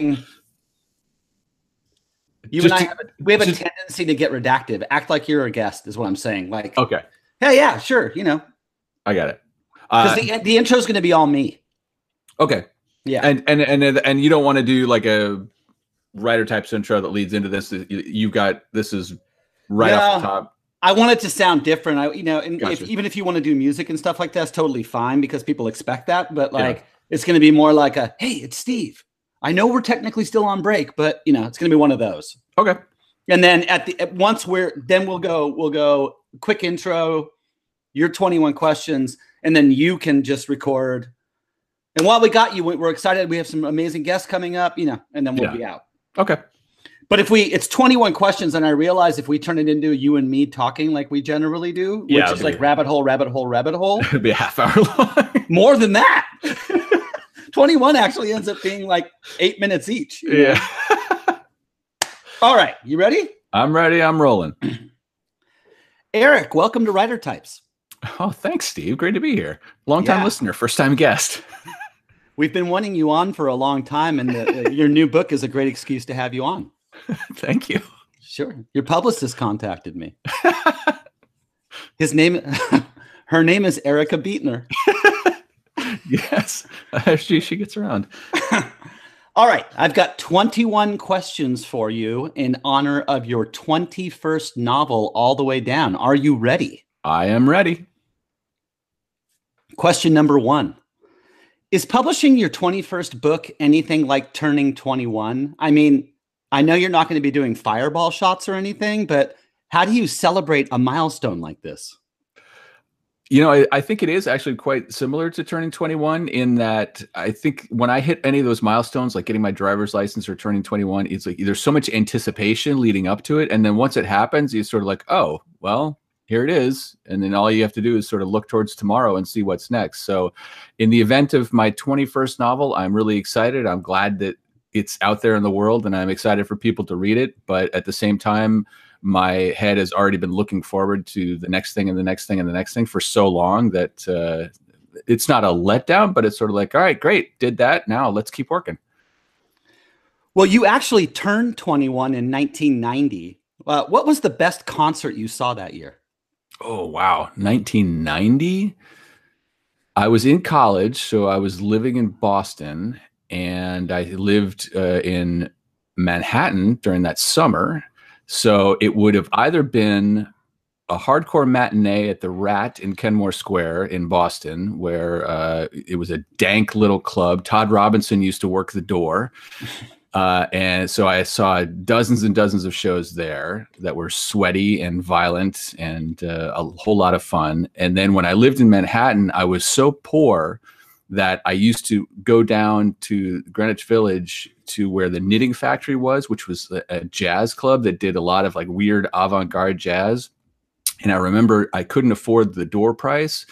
You Just and I have a, we have a tendency to get redactive. Act like you're a guest is what I'm saying. Like, Okay, hey, yeah, sure, you know, I got it. because Uh, the the intro is going to be all me. okay, Yeah, and and and and you don't want to do like a writer type intro that leads into this. You- You've got this is right off the top. I want it to sound different. I, you know, and if, even if you want to do music and stuff like that, that's totally fine because people expect that. But Yeah. like, it's going to be more like a, hey, it's Steve. I know we're technically still on break, but you know, it's going to be one of those. Okay, And then at the at once we're then we'll go we'll go quick intro, your 21 questions, and then you can just record. And while we got you, we- we're excited. We have some amazing guests coming up, you know, and then we'll Yeah. be out. okay, But if we it's 21 questions, and I realize if we turn it into you and me talking like we generally do, Yeah, which is like be- rabbit hole, rabbit hole, rabbit hole, it'd be a half hour long. more than that. 21 actually ends up being like eight minutes each. yeah, All right. You ready? I'm ready. I'm rolling. Eric, welcome to Writer Types. Oh, thanks, Steve. Great to be here. Long time Yeah. listener, first time guest. We've been wanting you on for a long time, and the, uh, your new book is a great excuse to have you on. Thank you. Sure. Your publicist contacted me. His name, her name is Erica Beetner. Yes, she she gets around. All right. I've got 21 questions for you in honor of your 21st novel, All the Way Down. Are you ready? I am ready. Question number one Is publishing your 21st book anything like turning 21? I mean, I know you're not going to be doing fireball shots or anything, but how do you celebrate a milestone like this? You know, I, I think it is actually quite similar to turning 21 in that I think when I hit any of those milestones, like getting my driver's license or turning 21, it's like there's so much anticipation leading up to it. And then once it happens, you sort of like, oh, well, here it is. And then all you have to do is sort of look towards tomorrow and see what's next. So, in the event of my 21st novel, I'm really excited. I'm glad that it's out there in the world and I'm excited for people to read it. But at the same time, my head has already been looking forward to the next thing and the next thing and the next thing for so long that uh, it's not a letdown, but it's sort of like, all right, great, did that. Now let's keep working. Well, you actually turned 21 in 1990. Uh, what was the best concert you saw that year? Oh, wow. 1990. I was in college, so I was living in Boston and I lived uh, in Manhattan during that summer. So it would have either been a hardcore matinee at the Rat in Kenmore Square in Boston, where uh, it was a dank little club. Todd Robinson used to work the door. Uh, and so I saw dozens and dozens of shows there that were sweaty and violent and uh, a whole lot of fun. And then when I lived in Manhattan, I was so poor that I used to go down to Greenwich Village to where the Knitting Factory was, which was a, a jazz club that did a lot of like weird avant garde jazz. And I remember I couldn't afford the door price,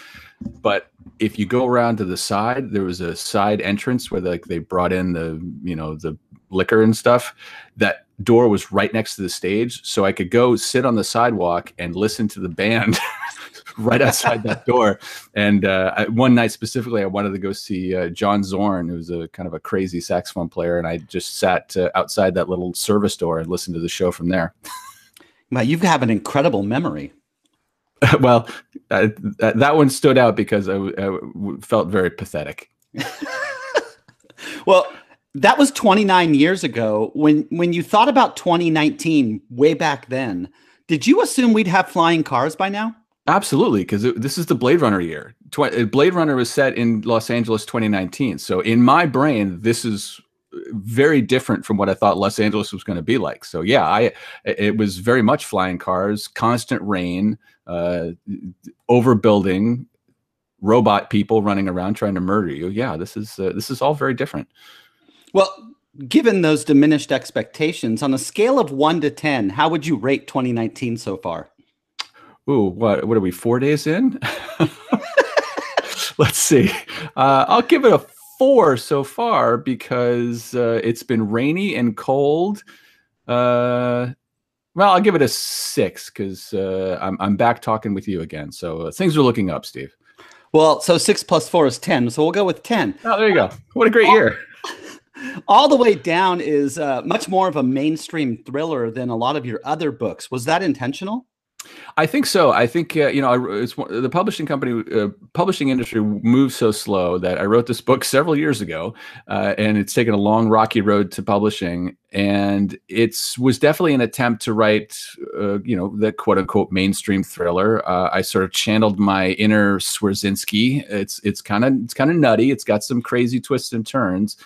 but if you go around to the side, there was a side entrance where like they brought in the you know the liquor and stuff. That door was right next to the stage, so I could go sit on the sidewalk and listen to the band right outside that door. And uh, I, one night specifically, I wanted to go see uh, John Zorn, who's a kind of a crazy saxophone player, and I just sat uh, outside that little service door and listened to the show from there. Well, you have an incredible memory. well, uh, that one stood out because I, w- I w- felt very pathetic. Well, that was 29 years ago. When when you thought about 2019, way back then, did you assume we'd have flying cars by now? Absolutely, because this is the Blade Runner year. Uh, Blade Runner was set in Los Angeles 2019. So in my brain, this is very different from what I thought Los Angeles was going to be like. So yeah, I it was very much flying cars, constant rain, uh, overbuilding, robot people running around trying to murder you. Yeah, this is uh, this is all very different. Well, given those diminished expectations, on a scale of one to 10, how would you rate 2019 so far? Ooh, what what are we? Four days in? Let's see. Uh, I'll give it a four so far because uh, it's been rainy and cold. Uh, well, I'll give it a six because uh, I'm I'm back talking with you again. So uh, things are looking up, Steve. Well, so six plus four is 10. So we'll go with 10. Oh, there you go. What a great year. All the Way Down is uh, much more of a mainstream thriller than a lot of your other books. Was that intentional? I think so. I think uh, you know it's the publishing company, uh, publishing industry moves so slow that I wrote this book several years ago, uh, and it's taken a long rocky road to publishing. And it was definitely an attempt to write, uh, you know, the quote unquote mainstream thriller. Uh, I sort of channeled my inner Swierczynski. It's it's kind of it's kind of nutty. It's got some crazy twists and turns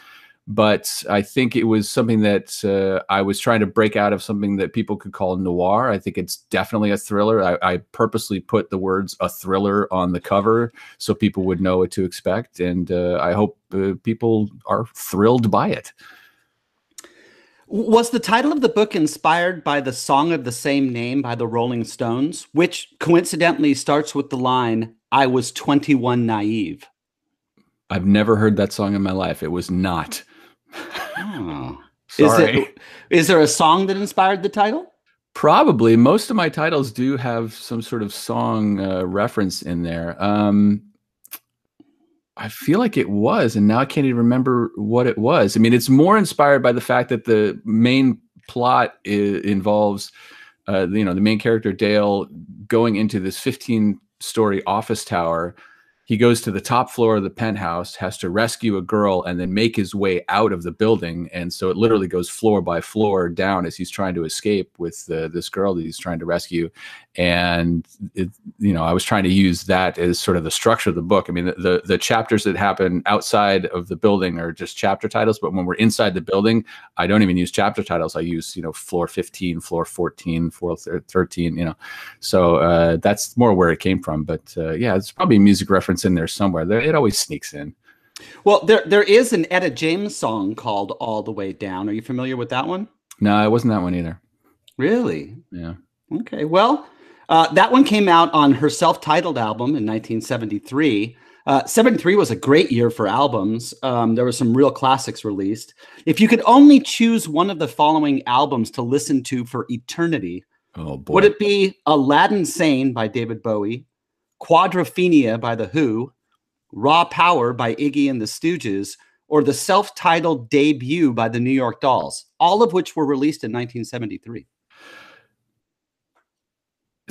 but I think it was something that uh, I was trying to break out of something that people could call noir. I think it's definitely a thriller. I, I, purposely put the words "a thriller" on the cover so people would know what to expect, and uh, I hope uh, people are thrilled by it. Was the title of the book inspired by the song of the same name by the Rolling Stones, which coincidentally starts with the line, I was 21 naive? I've never heard that song in my life. It was not. Oh. Sorry. Is, is there a song that inspired the title? Probably. Most of my titles do have some sort of song uh, reference in there. Um, I feel like it was, and now I can't even remember what it was. I mean, it's more inspired by the fact that the main plot involves, uh, you know, the main character Dale going into this 15 story office tower he goes to the top floor of the penthouse, has to rescue a girl, and then make his way out of the building. And so it literally goes floor by floor down as he's trying to escape with uh, this girl that he's trying to rescue. And it, you know, I was trying to use that as sort of the structure of the book. I mean, the, the, the chapters that happen outside of the building are just chapter titles, but when we're inside the building, I don't even use chapter titles. I use you know floor fifteen, floor fourteen, floor thirteen. You know, so uh, that's more where it came from. But uh, yeah, it's probably a music reference reference in there somewhere. It always sneaks in. Well, there there is an Etta James song called "All the Way Down." Are you familiar with that one? No, it wasn't that one either. Really? Yeah. Okay. Well, uh, that one came out on her self-titled album in 1973. Uh, 73 was a great year for albums. Um, there were some real classics released. If you could only choose one of the following albums to listen to for eternity, oh, boy. would it be Aladdin Sane by David Bowie, Quadrophenia by The Who, Raw Power by Iggy and the Stooges, or the self titled debut by the New York Dolls, all of which were released in 1973.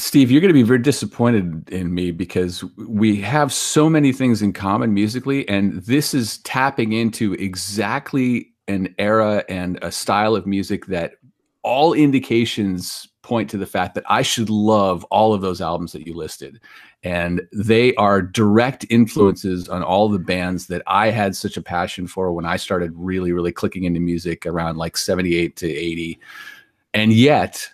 Steve, you're going to be very disappointed in me because we have so many things in common musically, and this is tapping into exactly an era and a style of music that all indications point to the fact that I should love all of those albums that you listed and they are direct influences on all the bands that I had such a passion for when I started really, really clicking into music around like 78 to 80. And yet,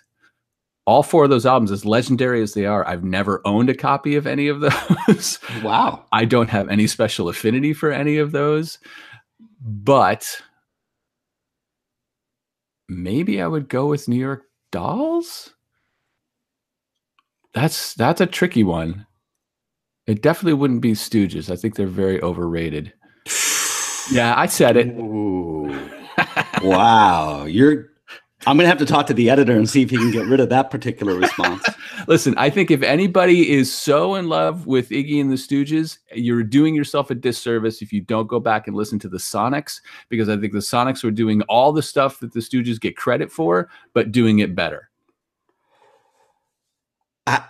all four of those albums, as legendary as they are, I've never owned a copy of any of those. Wow. I don't have any special affinity for any of those. But maybe I would go with New York Dolls. That's that's a tricky one. It definitely wouldn't be Stooges. I think they're very overrated. yeah, I said it. wow, you're. I'm gonna have to talk to the editor and see if he can get rid of that particular response. Listen, I think if anybody is so in love with Iggy and the Stooges, you're doing yourself a disservice if you don't go back and listen to the Sonics, because I think the Sonics are doing all the stuff that the Stooges get credit for, but doing it better. I,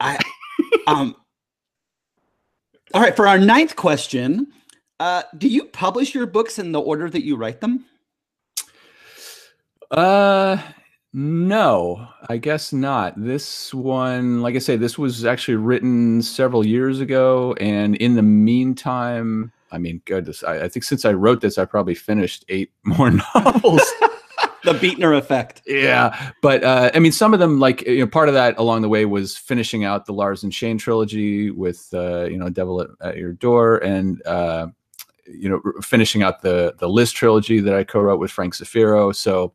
I, um. All right, for our ninth question, uh, do you publish your books in the order that you write them? Uh, no, I guess not. This one, like I say, this was actually written several years ago, and in the meantime, I mean, goodness, I, I think since I wrote this, I probably finished eight more novels the Beetner effect. Yeah, but uh, I mean, some of them, like you know, part of that along the way was finishing out the Lars and Shane trilogy with uh, you know Devil at, at Your Door, and uh, you know finishing out the the List trilogy that I co-wrote with Frank Zafiro. So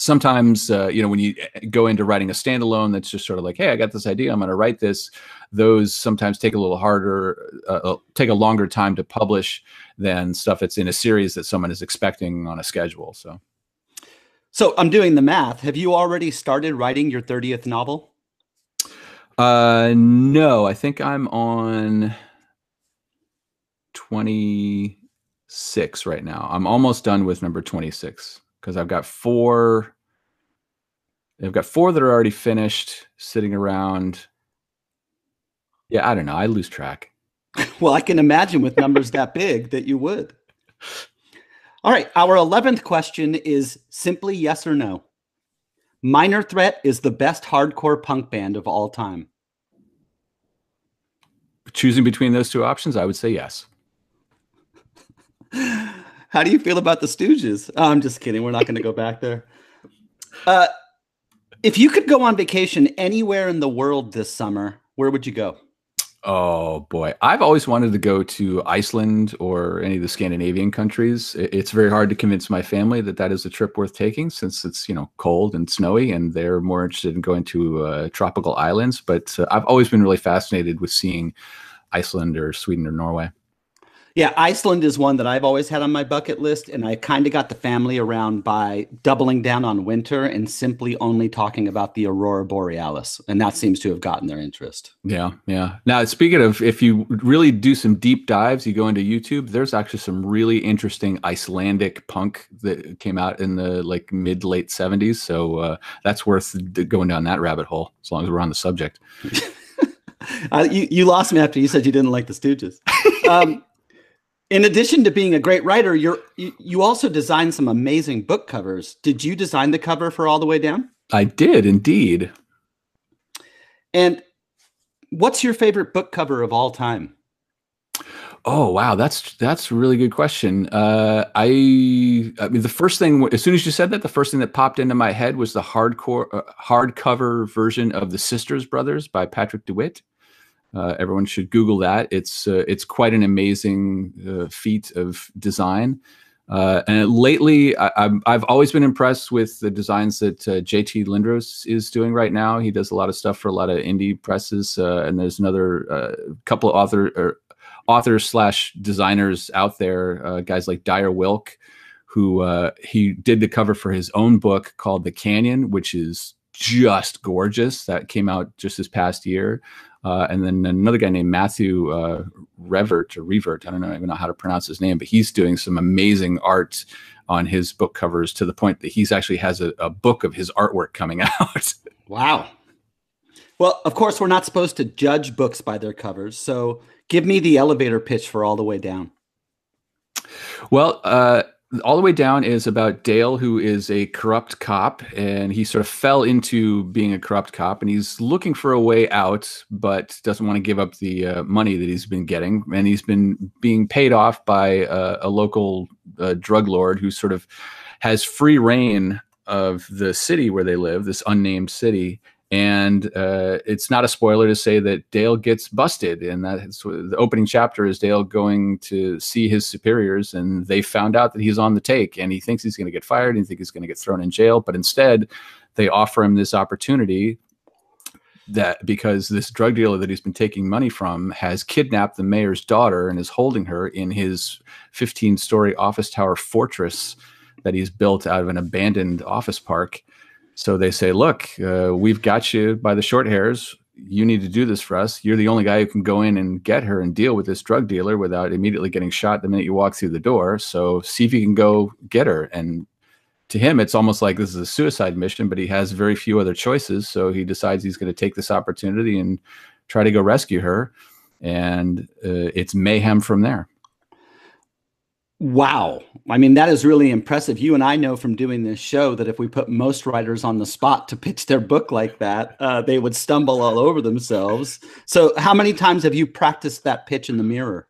sometimes uh, you know when you uh, go into writing a standalone that's just sort of like hey i got this idea i'm going to write this those sometimes take a little harder uh, uh, take a longer time to publish than stuff that's in a series that someone is expecting on a schedule so so I'm doing the math. Have you already started writing your 30th novel? Uh, no, I think I'm on 26 right now. I'm almost done with number 26 because I've got four. I've got four that are already finished, sitting around. Yeah, I don't know. I lose track. well, I can imagine with numbers that big that you would. All right. Our 11th question is simply yes or no. Minor Threat is the best hardcore punk band of all time. Choosing between those two options, I would say yes. How do you feel about the Stooges? Oh, I'm just kidding. We're not going to go back there. Uh, if you could go on vacation anywhere in the world this summer, where would you go? Oh boy, I've always wanted to go to Iceland or any of the Scandinavian countries. It's very hard to convince my family that that is a trip worth taking, since it's you know cold and snowy, and they're more interested in going to uh, tropical islands. But uh, I've always been really fascinated with seeing Iceland or Sweden or Norway. Yeah, Iceland is one that I've always had on my bucket list, and I kind of got the family around by doubling down on winter and simply only talking about the aurora borealis, and that seems to have gotten their interest. Yeah, yeah. Now, speaking of, if you really do some deep dives, you go into YouTube. There's actually some really interesting Icelandic punk that came out in the like mid late '70s, so uh, that's worth going down that rabbit hole as long as we're on the subject. uh, you you lost me after you said you didn't like the Stooges. Um, in addition to being a great writer, you're you, you also designed some amazing book covers. Did you design the cover for All the Way Down? I did indeed. And what's your favorite book cover of all time? Oh wow, that's that's a really good question. Uh, I I mean, the first thing as soon as you said that, the first thing that popped into my head was the hardcore uh, hardcover version of the Sisters Brothers by Patrick DeWitt. Uh, everyone should Google that. It's uh, it's quite an amazing uh, feat of design. Uh, and lately, I, have always been impressed with the designs that uh, JT Lindroos is doing right now. He does a lot of stuff for a lot of indie presses, uh, and there's another couple of author or authors slash designers out there, guys like Dyer Wilk, who he did the cover for his own book called The Canyon, which is just gorgeous. That came out just this past year. Uh, and then another guy named Matthew uh, Revert or Revert, I don't know even know how to pronounce his name, but he's doing some amazing art on his book covers to the point that he's actually has a, a book of his artwork coming out. wow. Well, of course, we're not supposed to judge books by their covers. So give me the elevator pitch for All the Way Down. Well, uh, all the way down is about Dale, who is a corrupt cop, and he sort of fell into being a corrupt cop, and he's looking for a way out, but doesn't want to give up the uh, money that he's been getting, and he's been being paid off by uh, a local uh, drug lord who sort of has free reign of the city where they live, this unnamed city, and uh, it's not a spoiler to say that Dale gets busted, and that's the opening chapter is Dale going to see his superiors, and they found out that he's on the take, and he thinks he's going to get fired, and he thinks he's going to get thrown in jail, but instead, they offer him this opportunity that because this drug dealer that he's been taking money from has kidnapped the mayor's daughter and is holding her in his 15 story office tower fortress that he's built out of an abandoned office park so they say, look, uh, we've got you by the short hairs. You need to do this for us. You're the only guy who can go in and get her and deal with this drug dealer without immediately getting shot the minute you walk through the door. So see if you can go get her. And to him, it's almost like this is a suicide mission, but he has very few other choices. So he decides he's going to take this opportunity and try to go rescue her. And uh, it's mayhem from there. Wow. I mean, that is really impressive. You and I know from doing this show that if we put most writers on the spot to pitch their book like that, uh, they would stumble all over themselves. So, how many times have you practiced that pitch in the mirror?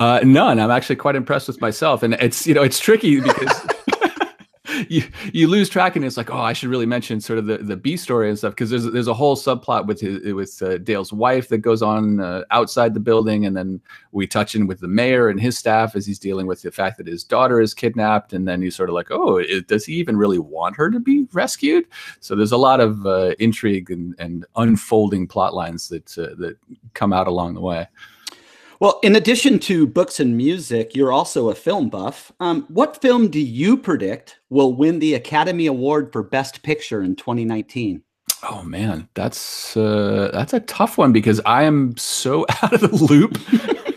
Uh, none. I'm actually quite impressed with myself. And it's, you know, it's tricky because you you lose track and it's like oh I should really mention sort of the, the B story and stuff because there's there's a whole subplot with his with uh, Dale's wife that goes on uh, outside the building and then we touch in with the mayor and his staff as he's dealing with the fact that his daughter is kidnapped and then you sort of like oh it, does he even really want her to be rescued so there's a lot of uh, intrigue and, and unfolding plot lines that uh, that come out along the way. Well, in addition to books and music, you're also a film buff. Um, what film do you predict will win the Academy Award for Best Picture in 2019? Oh man, that's uh, that's a tough one because I am so out of the loop.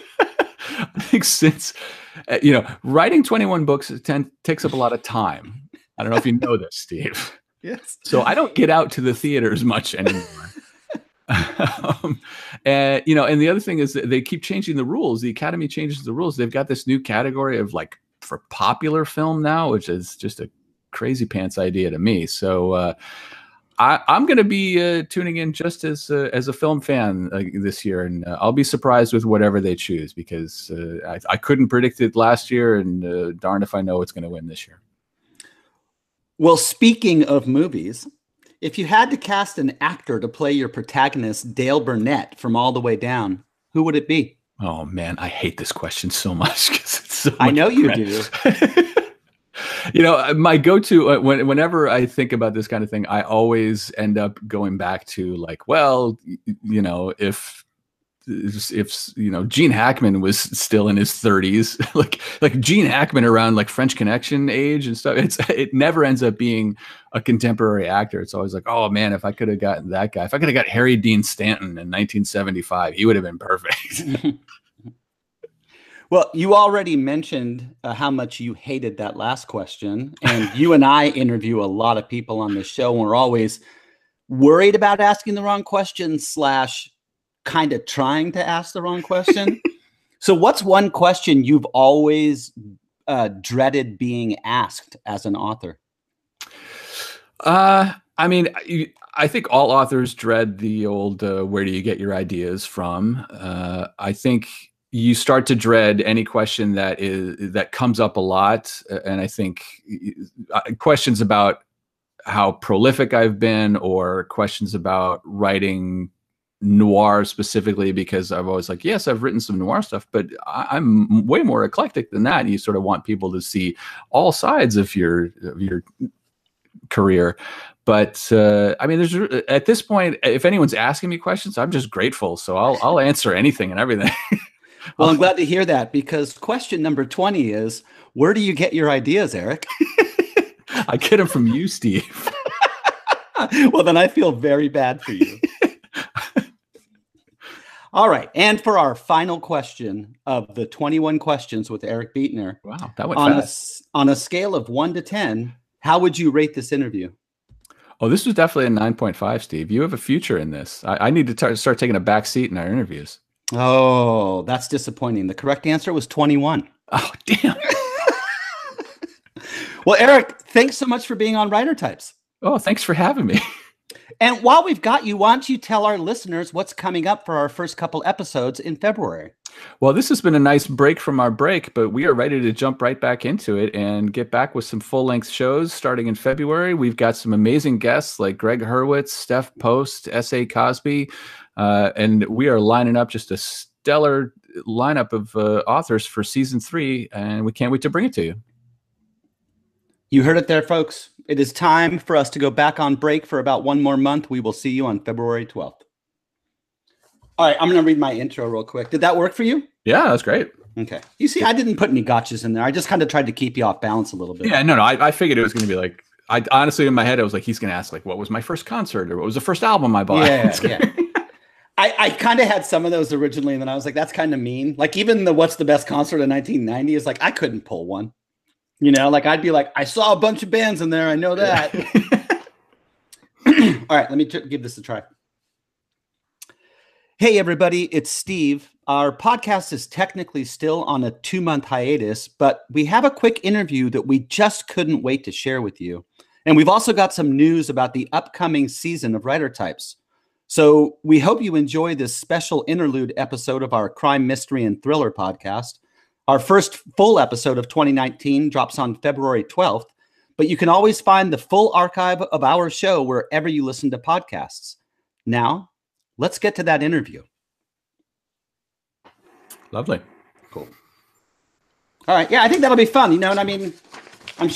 I think since uh, you know writing 21 books ten, takes up a lot of time. I don't know if you know this, Steve. Yes. So I don't get out to the theaters much anymore. um, and you know, and the other thing is they keep changing the rules. The Academy changes the rules. They've got this new category of like for popular film now, which is just a crazy pants idea to me. So uh, I, am going to be uh, tuning in just as uh, as a film fan uh, this year, and uh, I'll be surprised with whatever they choose because uh, I, I, couldn't predict it last year, and darn if I know what's going to win this year. Well, speaking of movies, if you had to cast an actor to play your protagonist, Dale Burnett, from All the Way Down, who would it be? Oh man, I hate this question so much because so I know you do. you know, my go-to uh, when, whenever I think about this kind of thing, I always end up going back to like, well, you know, if if you know Gene Hackman was still in his 30s, like like Gene Hackman around like French Connection age and stuff, it's it never ends up being a contemporary actor. It's always like, oh man, if I could have gotten that guy, if I could have got Harry Dean Stanton in 1975, he would have been perfect. well, you already mentioned uh, how much you hated that last question, and you and I interview a lot of people on the show, and we're always worried about asking the wrong question slash kind of trying to ask the wrong question. so, what's one question you've always uh, dreaded being asked as an author? Uh, I mean, I think all authors dread the old uh, "Where do you get your ideas from?" Uh, I think you start to dread any question that is that comes up a lot, and I think uh, questions about how prolific I've been, or questions about writing noir specifically because I've always like, yes, I've written some noir stuff, but I, am way more eclectic than that. And you sort of want people to see all sides of your of your career. But uh, I mean, there's at this point, if anyone's asking me questions, I'm just grateful. So I'll I'll answer anything and everything. well, I'm glad to hear that because question number 20 is where do you get your ideas, Eric? I get them from you, Steve. well, then I feel very bad for you. All right. And for our final question of the 21 questions with Eric Beetner. Wow, that went on fast. A, on a scale of one to 10, how would you rate this interview? Oh, this was definitely a 9.5, Steve. You have a future in this. I, I need to tar- start taking a back seat in our interviews. Oh, that's disappointing. The correct answer was 21. Oh, damn. well, Eric, thanks so much for being on Writer Types. Oh, thanks for having me. And while we've got you, why don't you tell our listeners what's coming up for our first couple episodes in February? Well, this has been a nice break from our break, but we are ready to jump right back into it and get back with some full length shows starting in February. We've got some amazing guests like Gregg Hurwitz, Steph Post, S.A. Cosby, uh, and we are lining up just a stellar lineup of uh, authors for season three, and we can't wait to bring it to you. You heard it there, folks. It is time for us to go back on break for about one more month. We will see you on February 12th. All right, I'm going to read my intro real quick. Did that work for you? Yeah, that's great. Okay. You see, I didn't put any gotchas in there. I just kind of tried to keep you off balance a little bit. Yeah, no, no. I, I figured it was going to be like, I honestly, in my head, I was like, he's going to ask, like, what was my first concert or what was the first album I bought? Yeah, yeah. I, I kind of had some of those originally, and then I was like, that's kind of mean. Like, even the what's the best concert in 1990 is like, I couldn't pull one. You know, like I'd be like, I saw a bunch of bands in there. I know that. All right, let me t- give this a try. Hey, everybody, it's Steve. Our podcast is technically still on a two month hiatus, but we have a quick interview that we just couldn't wait to share with you. And we've also got some news about the upcoming season of Writer Types. So we hope you enjoy this special interlude episode of our crime, mystery, and thriller podcast. Our first full episode of 2019 drops on February 12th, but you can always find the full archive of our show wherever you listen to podcasts. Now, let's get to that interview. Lovely. Cool. All right. Yeah, I think that'll be fun. You know what I mean? I'm